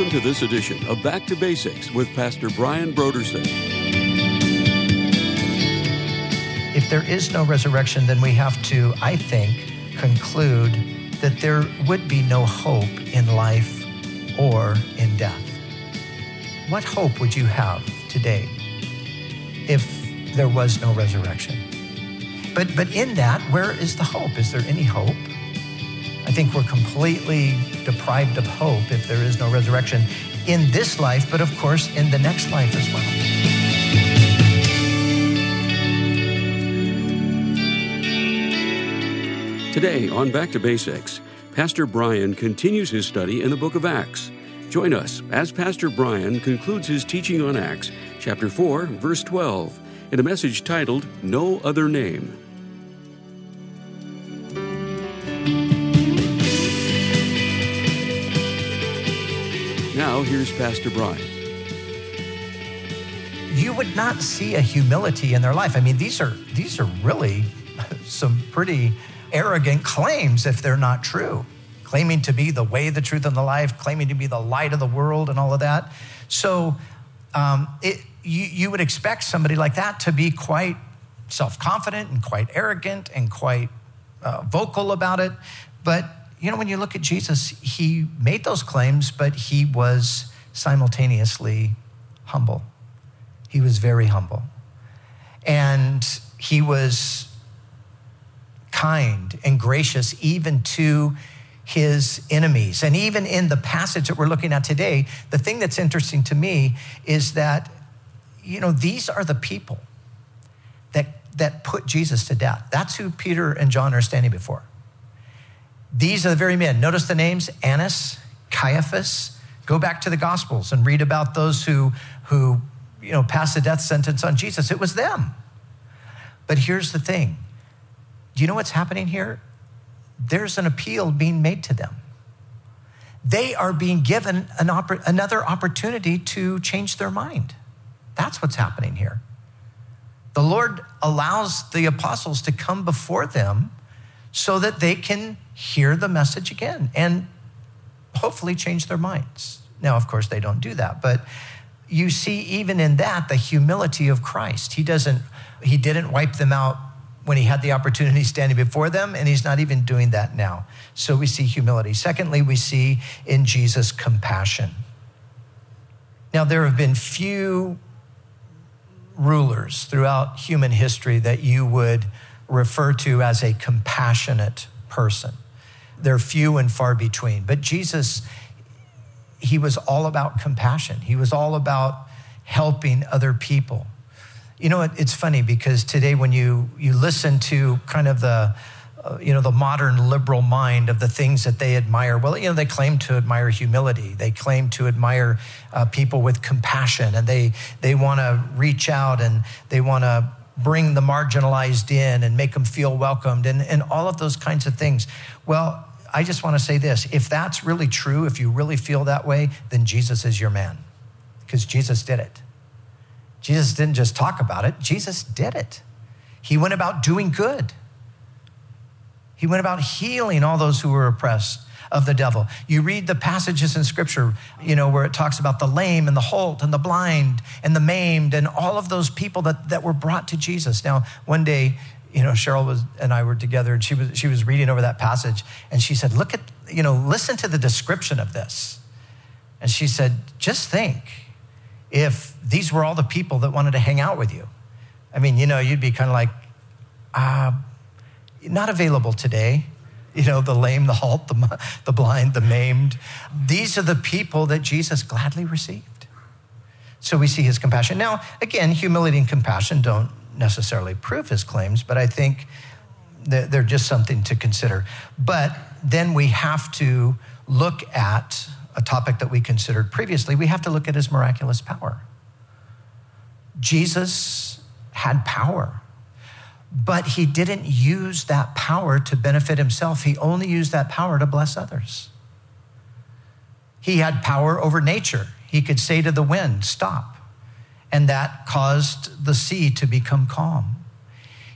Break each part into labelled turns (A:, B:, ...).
A: Welcome to this edition of Back to Basics with Pastor Brian Brodersen.
B: If there is no resurrection, then we have to, I think, conclude that there would be no hope in life or in death. What hope would you have today if there was no resurrection? But, but in that, where is the hope? Is there any hope? I think we're completely deprived of hope if there is no resurrection in this life, but of course in the next life as well.
A: Today on Back to Basics, Pastor Brian continues his study in the book of Acts. Join us as Pastor Brian concludes his teaching on Acts, chapter 4, verse 12, in a message titled No Other Name. Now, here's Pastor Brian.
B: You would not see a humility in their life. I mean, these are these are really some pretty arrogant claims if they're not true. Claiming to be the way, the truth, and the life, claiming to be the light of the world, and all of that. So, um, it, you, you would expect somebody like that to be quite self confident and quite arrogant and quite uh, vocal about it. But you know, when you look at Jesus, he made those claims, but he was simultaneously humble. He was very humble. And he was kind and gracious even to his enemies. And even in the passage that we're looking at today, the thing that's interesting to me is that, you know, these are the people that, that put Jesus to death. That's who Peter and John are standing before. These are the very men. Notice the names Annas, Caiaphas. Go back to the Gospels and read about those who, who you know, passed the death sentence on Jesus. It was them. But here's the thing do you know what's happening here? There's an appeal being made to them. They are being given an oppor- another opportunity to change their mind. That's what's happening here. The Lord allows the apostles to come before them so that they can hear the message again and hopefully change their minds. Now, of course, they don't do that, but you see even in that the humility of Christ. He doesn't he didn't wipe them out when he had the opportunity standing before them and he's not even doing that now. So we see humility. Secondly, we see in Jesus compassion. Now there have been few rulers throughout human history that you would refer to as a compassionate person. They're few and far between. But Jesus, he was all about compassion, he was all about helping other people. You know, it's funny because today when you, you listen to kind of the, uh, you know, the modern liberal mind of the things that they admire. Well, you know, they claim to admire humility. They claim to admire uh, people with compassion, and they they want to reach out and they want to bring the marginalized in and make them feel welcomed and, and all of those kinds of things. Well, I just want to say this if that's really true, if you really feel that way, then Jesus is your man because Jesus did it. Jesus didn't just talk about it, Jesus did it. He went about doing good, he went about healing all those who were oppressed of the devil. You read the passages in scripture, you know, where it talks about the lame and the halt and the blind and the maimed and all of those people that, that were brought to Jesus. Now, one day, you know, Cheryl was and I were together and she was she was reading over that passage and she said, Look at, you know, listen to the description of this. And she said, just think if these were all the people that wanted to hang out with you. I mean, you know, you'd be kind of like, uh, not available today you know, the lame, the halt, the, the blind, the maimed. These are the people that Jesus gladly received. So we see his compassion. Now, again, humility and compassion don't necessarily prove his claims, but I think they're just something to consider. But then we have to look at a topic that we considered previously. We have to look at his miraculous power. Jesus had power. But he didn't use that power to benefit himself. He only used that power to bless others. He had power over nature. He could say to the wind, Stop. And that caused the sea to become calm.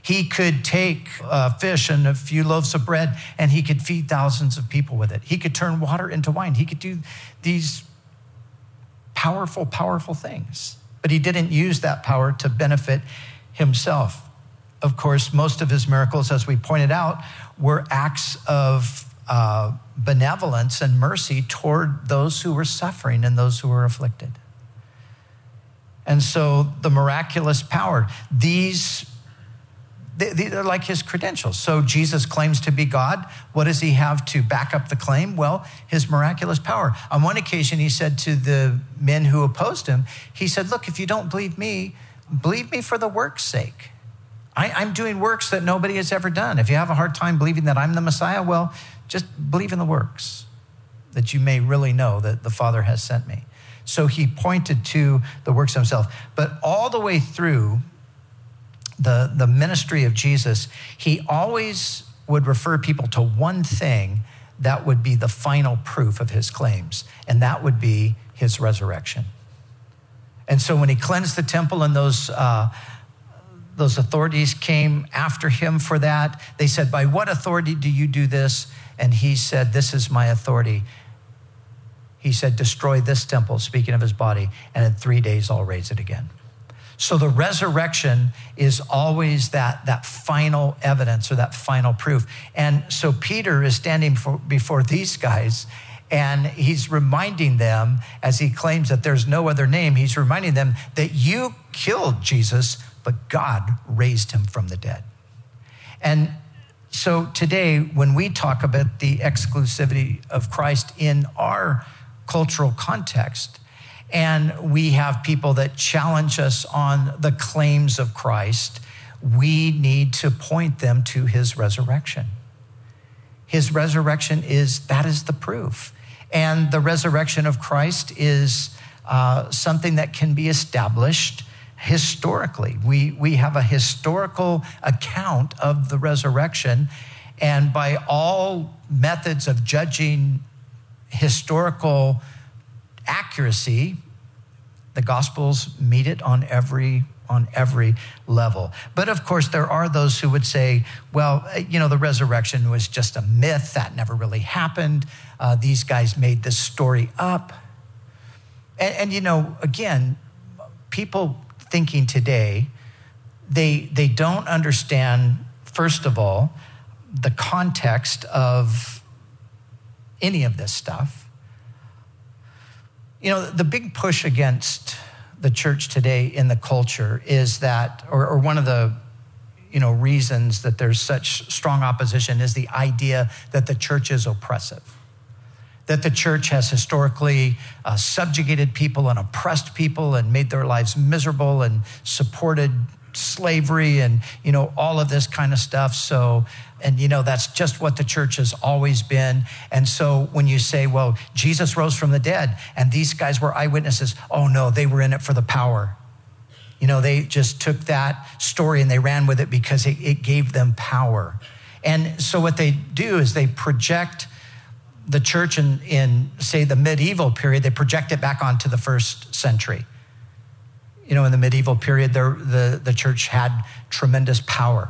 B: He could take a fish and a few loaves of bread and he could feed thousands of people with it. He could turn water into wine. He could do these powerful, powerful things. But he didn't use that power to benefit himself. Of course, most of his miracles, as we pointed out, were acts of uh, benevolence and mercy toward those who were suffering and those who were afflicted. And so the miraculous power, these they're like his credentials. So Jesus claims to be God. What does he have to back up the claim? Well, his miraculous power. On one occasion, he said to the men who opposed him, he said, Look, if you don't believe me, believe me for the work's sake. I, am doing works that nobody has ever done. If you have a hard time believing that I'm the Messiah, well, just believe in the works, that you may really know that the Father has sent me. So he pointed to the works himself. But all the way through the, the ministry of Jesus, he always would refer people to one thing that would be the final proof of his claims, and that would be his resurrection. And so when he cleansed the temple and those, uh, those authorities came after him for that, they said, By what authority do you do this? And he said, This is my authority. He said, Destroy this temple, speaking of his body, and in three days I'll raise it again. So the resurrection is always that, that final evidence or that final proof. And so Peter is standing for, before these guys and he's reminding them, as he claims that there's no other name, he's reminding them that you killed Jesus, but God raised him from the dead. And so today, when we talk about the exclusivity of Christ in our cultural context, and we have people that challenge us on the claims of Christ, we need to point them to his resurrection. His resurrection is, that is the proof. And the resurrection of Christ is uh, something that can be established historically. We, we have a historical account of the resurrection, and by all methods of judging historical accuracy, the Gospels meet it on every on every level. But of course, there are those who would say, well, you know, the resurrection was just a myth. That never really happened. Uh, these guys made this story up. And, and, you know, again, people thinking today, they, they don't understand, first of all, the context of any of this stuff. You know, the big push against the church today in the culture is that, or, or one of the you know, reasons that there's such strong opposition is the idea that the church is oppressive. That the church has historically uh, subjugated people and oppressed people and made their lives miserable and supported slavery and you know all of this kind of stuff. So and you know that's just what the church has always been. And so when you say well jesus rose from the dead and these guys were eyewitnesses oh no they were in it for the power. You know they just took that story and they ran with it because it, it gave them power. And so what they do is they project the church in, in say the medieval period they project it back onto the first century you know, in the medieval period, the, the church had tremendous power,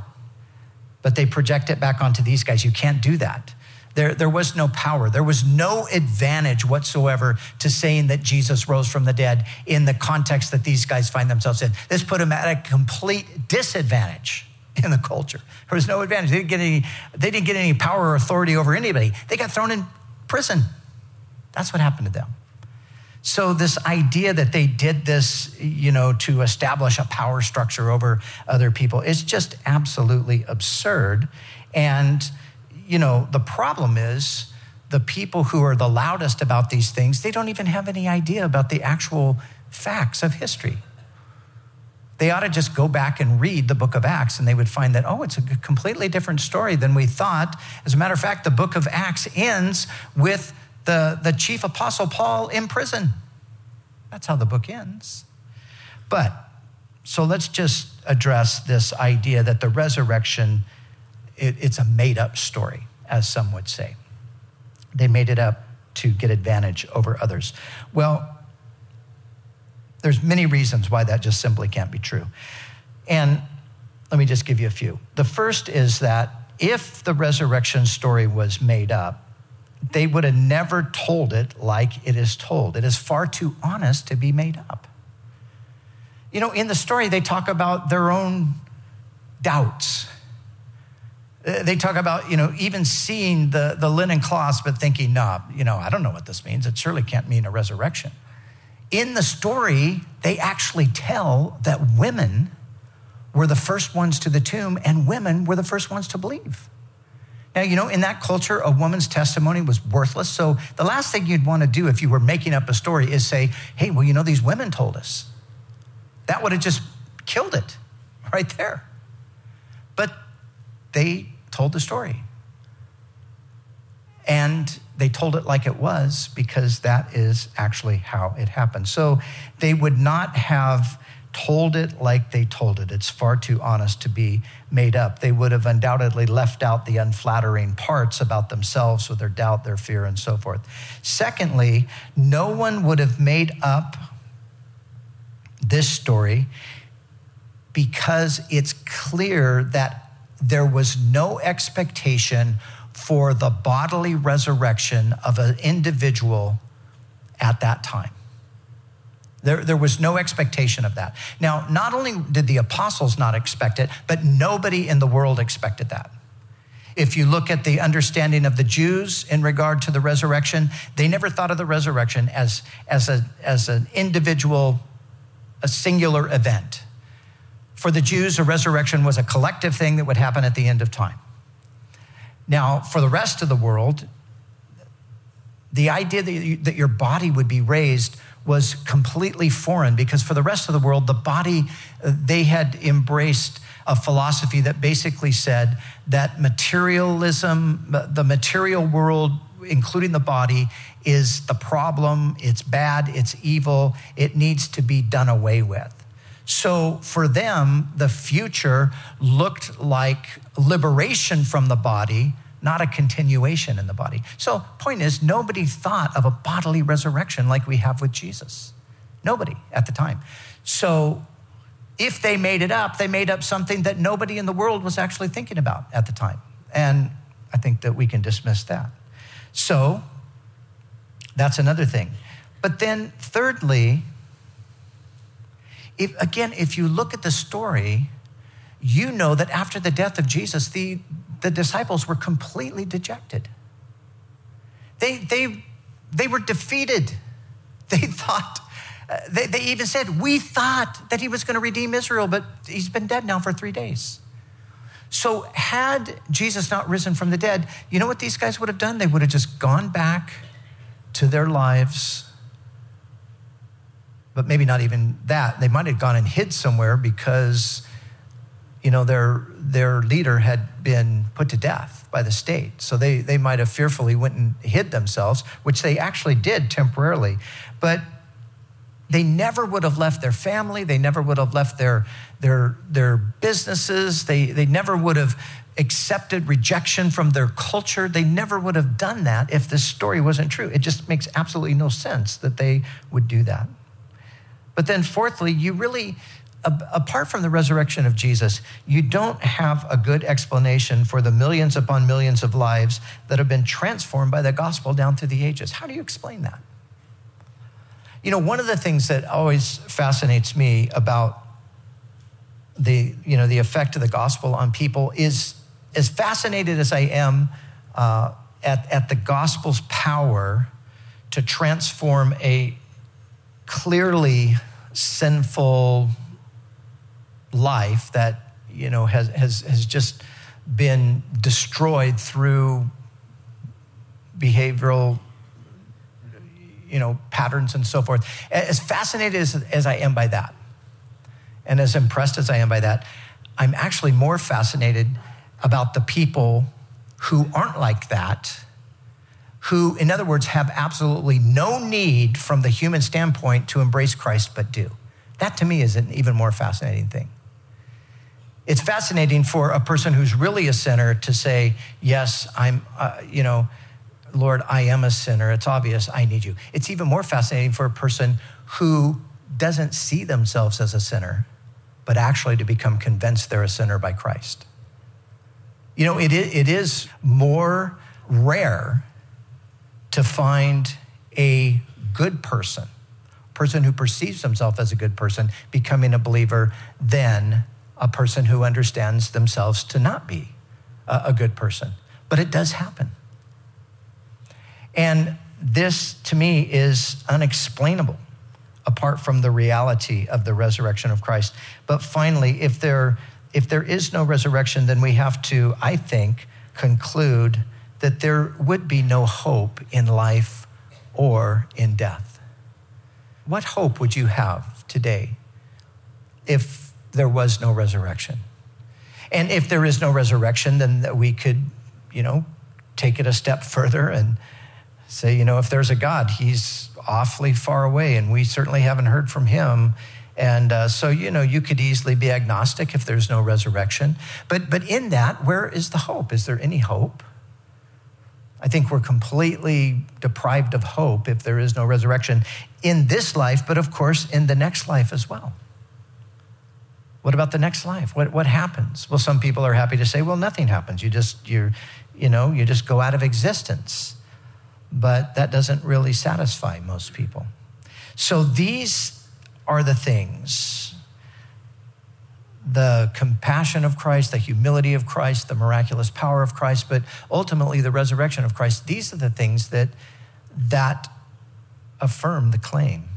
B: but they project it back onto these guys. You can't do that. There, there was no power. There was no advantage whatsoever to saying that Jesus rose from the dead in the context that these guys find themselves in. This put them at a complete disadvantage in the culture. There was no advantage. They didn't get any, they didn't get any power or authority over anybody. They got thrown in prison. That's what happened to them. So, this idea that they did this, you know, to establish a power structure over other people is just absolutely absurd. And, you know, the problem is the people who are the loudest about these things, they don't even have any idea about the actual facts of history. They ought to just go back and read the book of Acts and they would find that, oh, it's a completely different story than we thought. As a matter of fact, the book of Acts ends with the, the chief apostle Paul in prison. That's how the book ends. But, so let's just address this idea that the resurrection, it, it's a made up story, as some would say. They made it up to get advantage over others. Well, there's many reasons why that just simply can't be true. And let me just give you a few. The first is that if the resurrection story was made up, they would have never told it like it is told. It is far too honest to be made up. You know, in the story, they talk about their own doubts. Uh, they talk about, you know, even seeing the, the linen cloths, but thinking, nah, you know, I don't know what this means. It surely can't mean a resurrection. In the story, they actually tell that women were the first ones to the tomb and women were the first ones to believe. Now, you know, in that culture, a woman's testimony was worthless. So the last thing you'd want to do if you were making up a story is say, hey, well, you know, these women told us. That would have just killed it right there. But they told the story. And they told it like it was because that is actually how it happened. So they would not have told it like they told it. It's far too honest to be made up. They would have undoubtedly left out the unflattering parts about themselves with their doubt, their fear, and so forth. Secondly, no one would have made up this story because it's clear that there was no expectation for the bodily resurrection of an individual at that time. There, there was no expectation of that. Now, not only did the apostles not expect it, but nobody in the world expected that. If you look at the understanding of the Jews in regard to the resurrection, they never thought of the resurrection as, as, a, as an individual a singular event. For the Jews, a resurrection was a collective thing that would happen at the end of time. Now, for the rest of the world, the idea that, you, that your body would be raised was completely foreign because for the rest of the world, the body, uh, they had embraced a philosophy that basically said that materialism, the material world, including the body, is the problem, it's bad, it's evil, it needs to be done away with. So for them, the future looked like liberation from the body, not a continuation in the body. So, point is, nobody thought of a bodily resurrection like we have with Jesus. Nobody at the time. So, if they made it up, they made up something that nobody in the world was actually thinking about at the time. And I think that we can dismiss that. So, that's another thing. But then, thirdly, if, again, if you look at the story, you know that after the death of Jesus, the, the disciples were completely dejected. They, they, they were defeated. They thought, uh, they, they even said, We thought that he was going to redeem Israel, but he's been dead now for three days. So, had Jesus not risen from the dead, you know what these guys would have done? They would have just gone back to their lives. But maybe not even that. They might have gone and hid somewhere because, you know, their, their leader had been put to death by the state. So they, they might have fearfully went and hid themselves, which they actually did temporarily. But they never would have left their family. They never would have left their, their, their businesses. They, they never would have accepted rejection from their culture. They never would have done that if this story wasn't true. It just makes absolutely no sense that they would do that. But then, fourthly, you really, apart from the resurrection of Jesus, you don't have a good explanation for the millions upon millions of lives that have been transformed by the gospel down through the ages. How do you explain that? You know, one of the things that always fascinates me about the, you know, the effect of the gospel on people is as fascinated as I am uh, at, at the gospel's power to transform a clearly sinful life that you know has, has, has just been destroyed through behavioral you know patterns and so forth as fascinated as, as i am by that and as impressed as i am by that i'm actually more fascinated about the people who aren't like that, who, in other words, have absolutely no need from the human standpoint to embrace Christ, but do. That to me is an even more fascinating thing. It's fascinating for a person who's really a sinner to say, Yes, I'm, uh, you know, Lord, I am a sinner. It's obvious I need you. It's even more fascinating for a person who doesn't see themselves as a sinner, but actually to become convinced they're a sinner by Christ. You know, it is, it is more rare to find a good person, person who perceives himself as a good person, becoming a believer, than a person who understands themselves to not be a, good person. But it does happen. And this, to me, is unexplainable apart from the reality of the resurrection of Christ. But finally, if there, if there is no resurrection, then we have to, I think, conclude that there would be no hope in life or in death. What hope would you have today if there was no resurrection? And if there is no resurrection, then we could, you know, take it a step further and say, you know, if there's a God, he's awfully far away, and we certainly haven't heard from him. And uh, so, you know, you could easily be agnostic if there's no resurrection. But, but in that, where is the hope? Is there any hope? I think we're completely deprived of hope if there is no resurrection in this life, but of course in the next life as well. What about the next life? What, what happens? Well, some people are happy to say, well, nothing happens. You just, you're, you know, you just go out of existence but that doesn't really satisfy most people. So these are the things the compassion of Christ, the humility of Christ, the miraculous power of Christ, but ultimately the resurrection of Christ. These are the things that, that affirm the claim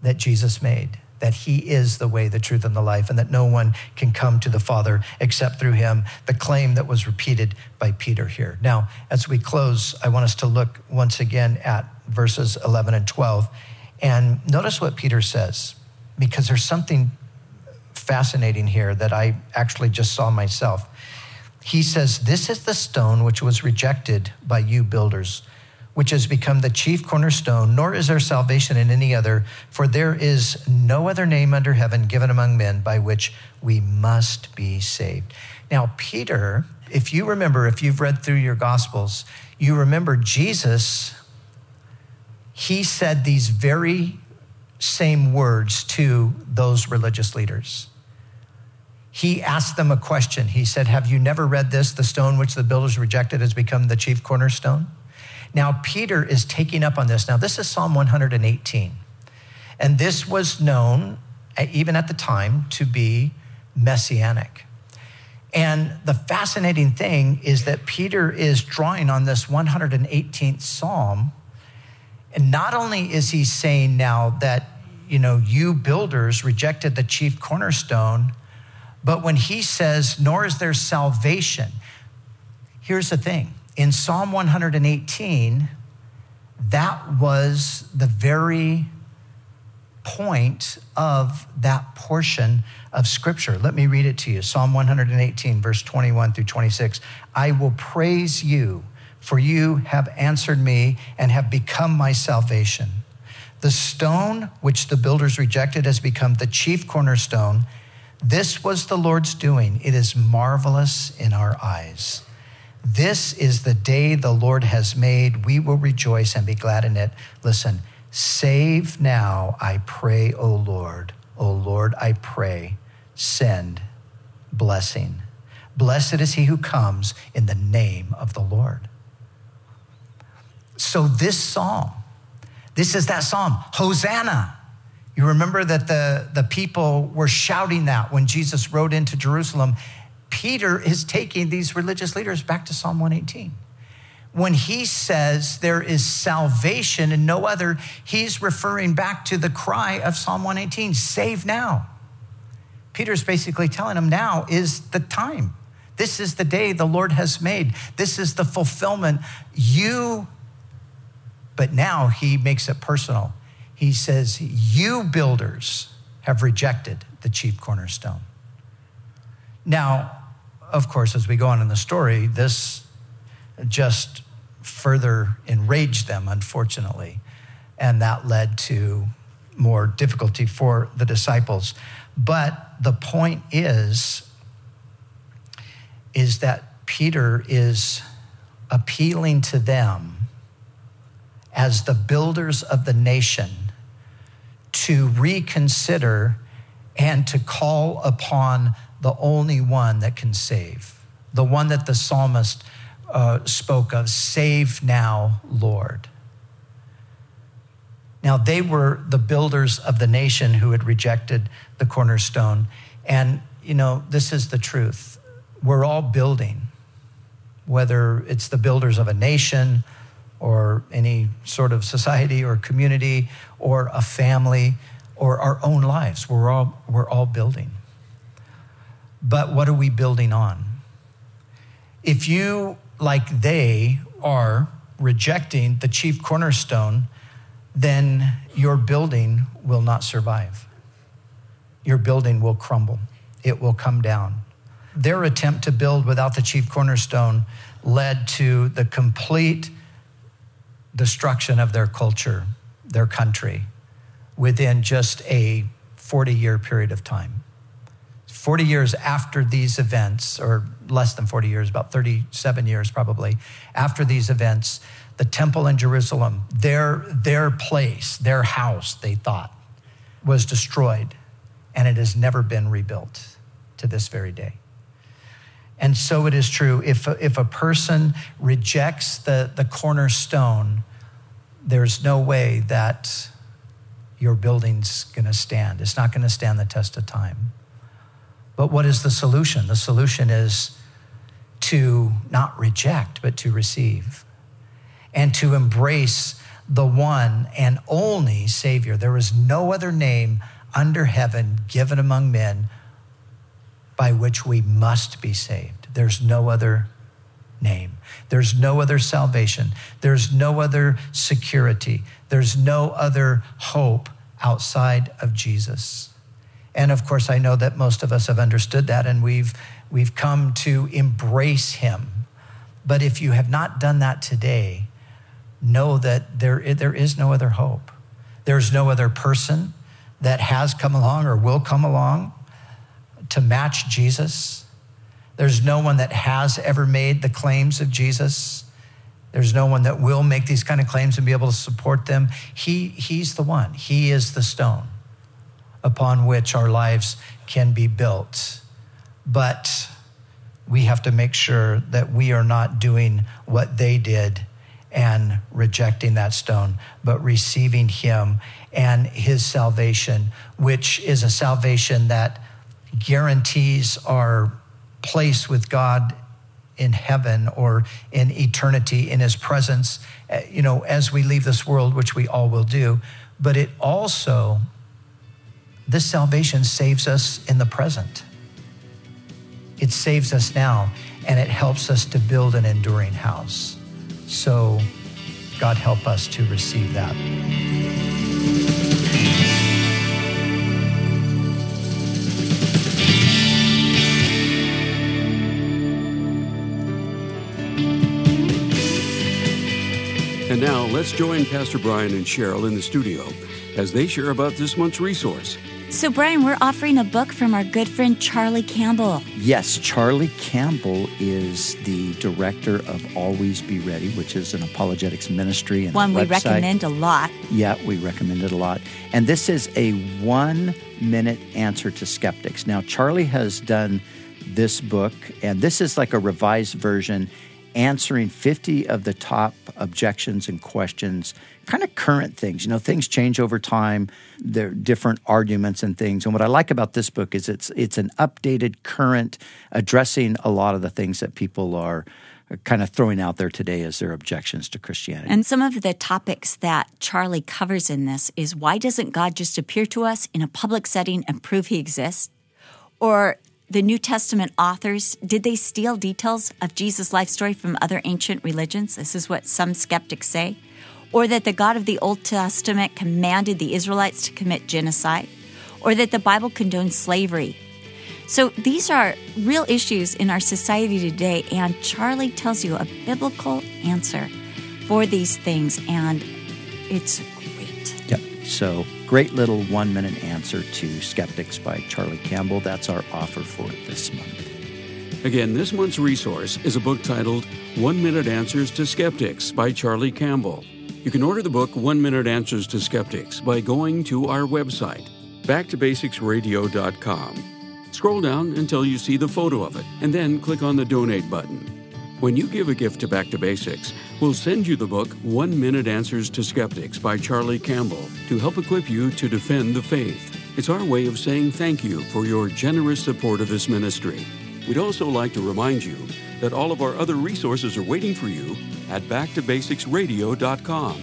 B: that Jesus made that he is the way, the truth, and the life, and that no one can come to the Father except through him, the claim that was repeated by Peter here. Now, as we close, I want us to look once again at verses 11 and 12. And notice what Peter says, because there's something fascinating here that I actually just saw myself. He says, This is the stone which was rejected by you builders which has become the chief cornerstone, nor is there salvation in any other, for there is no other name under heaven given among men by which we must be saved. Now, Peter, if you remember, if you've read through your gospels, you remember Jesus, he said these very same words to those religious leaders. He asked them a question. He said, Have you never read this? The stone which the builders rejected has become the chief cornerstone? Now, Peter is taking up on this. Now, this is Psalm 118. And this was known, eh, even at the time, to be messianic. And the fascinating thing is that Peter is drawing on this 118th Psalm. And not only is he saying now that, you know, you builders rejected the chief cornerstone, but when he says, nor is there salvation, here's the thing in Psalm 118, that was the very point of that portion of scripture. Let me read it to you Psalm 118, verse 21 through 26. I will praise you, for you have answered me and have become my salvation. The stone which the builders rejected has become the chief cornerstone. This was the Lord's doing. It is marvelous in our eyes. This is the day the Lord has made. We will rejoice and be glad in it. Listen, save now, I pray, O Lord. O Lord, I pray, send blessing. Blessed is he who comes in the name of the Lord. So, this psalm, this is that psalm, Hosanna. You remember that the, the people were shouting that when Jesus rode into Jerusalem Peter is taking these religious leaders back to Psalm 118. When he says there is salvation and no other, he's referring back to the cry of Psalm 118 save now. Peter's basically telling them now is the time. This is the day the Lord has made. This is the fulfillment. You, but now he makes it personal. He says, You builders have rejected the chief cornerstone. Now, of course, as we go on in the story, this just further enraged them, unfortunately. And that led to more difficulty for the disciples. But the point is, is that Peter is appealing to them as the builders of the nation to reconsider and to call upon the only one that can save, the one that the psalmist uh, spoke of Save now, Lord. Now, they were the builders of the nation who had rejected the cornerstone. And, you know, this is the truth. We're all building, whether it's the builders of a nation or any sort of society or community or a family or our own lives. We're all, we're all building. But what are we building on? If you, like they are, rejecting the chief cornerstone, then your building will not survive. Your building will crumble, it will come down. Their attempt to build without the chief cornerstone led to the complete destruction of their culture, their country, within just a 40 year period of time. 40 years after these events, or less than 40 years, about 37 years probably, after these events, the temple in Jerusalem, their, their place, their house, they thought, was destroyed, and it has never been rebuilt to this very day. And so it is true. If if a person rejects the, the cornerstone, there's no way that your building's going to stand. It's not going to stand the test of time. But what is the solution? The solution is to not reject, but to receive and to embrace the one and only Savior. There is no other name under heaven given among men by which we must be saved. There's no other name. There's no other salvation. There's no other security. There's no other hope outside of Jesus. And of course, I know that most of us have understood that and we've, we've come to embrace him. But if you have not done that today, know that there, there is no other hope. There's no other person that has come along or will come along to match Jesus. There's no one that has ever made the claims of Jesus. There's no one that will make these kind of claims and be able to support them. He, he's the one. He is the stone upon which our lives can be built. But we have to make sure that we are not doing what they did and rejecting that stone, but receiving him and his salvation, which is a salvation that guarantees our place with God in heaven or in eternity in his presence, eh, you know, as we leave this world, which we all will do. But it also, this salvation saves us in the present. It saves us now and it helps us to build an enduring house. So, God help us to receive that.
A: And now let's join Pastor Brian and Cheryl in the studio as they share about this month's resource
C: so, Brian, we're offering a book from our good friend Charlie Campbell.
D: Yes, Charlie Campbell is the director of Always Be Ready, which is an apologetics ministry and
C: one we
D: website.
C: recommend a lot.
D: Yeah, we recommend it a lot. And this is a one minute answer to skeptics. Now, Charlie has done this book, and this is like a revised version answering 50 of the top objections and questions, kind of current things. You know, things change over time. There are different arguments and things. And what I like about this book is it's it's an updated, current, addressing a lot of the things that people are kind of throwing out there today as their objections to Christianity.
C: And some of the topics that Charlie covers in this is why doesn't God just appear to us in a public setting and prove he exists? Or the New Testament authors, did they steal details of Jesus' life story from other ancient religions? This is what some skeptics say. Or that the God of the Old Testament commanded the Israelites to commit genocide? Or that the Bible condones slavery? So these are real issues in our society today, and Charlie tells you a biblical answer for these things, and it's great.
D: Yep. So great little one minute answer to Skeptics by Charlie Campbell. That's our offer for this month.
A: Again, this month's resource is a book titled One Minute Answers to Skeptics by Charlie Campbell. You can order the book One Minute Answers to Skeptics by going to our website, backtobasicsradio.com. Scroll down until you see the photo of it, and then click on the donate button. When you give a gift to Back to Basics, we'll send you the book One Minute Answers to Skeptics by Charlie Campbell to help equip you to defend the faith. It's our way of saying thank you for your generous support of this ministry. We'd also like to remind you that all of our other resources are waiting for you at backtobasicsradio.com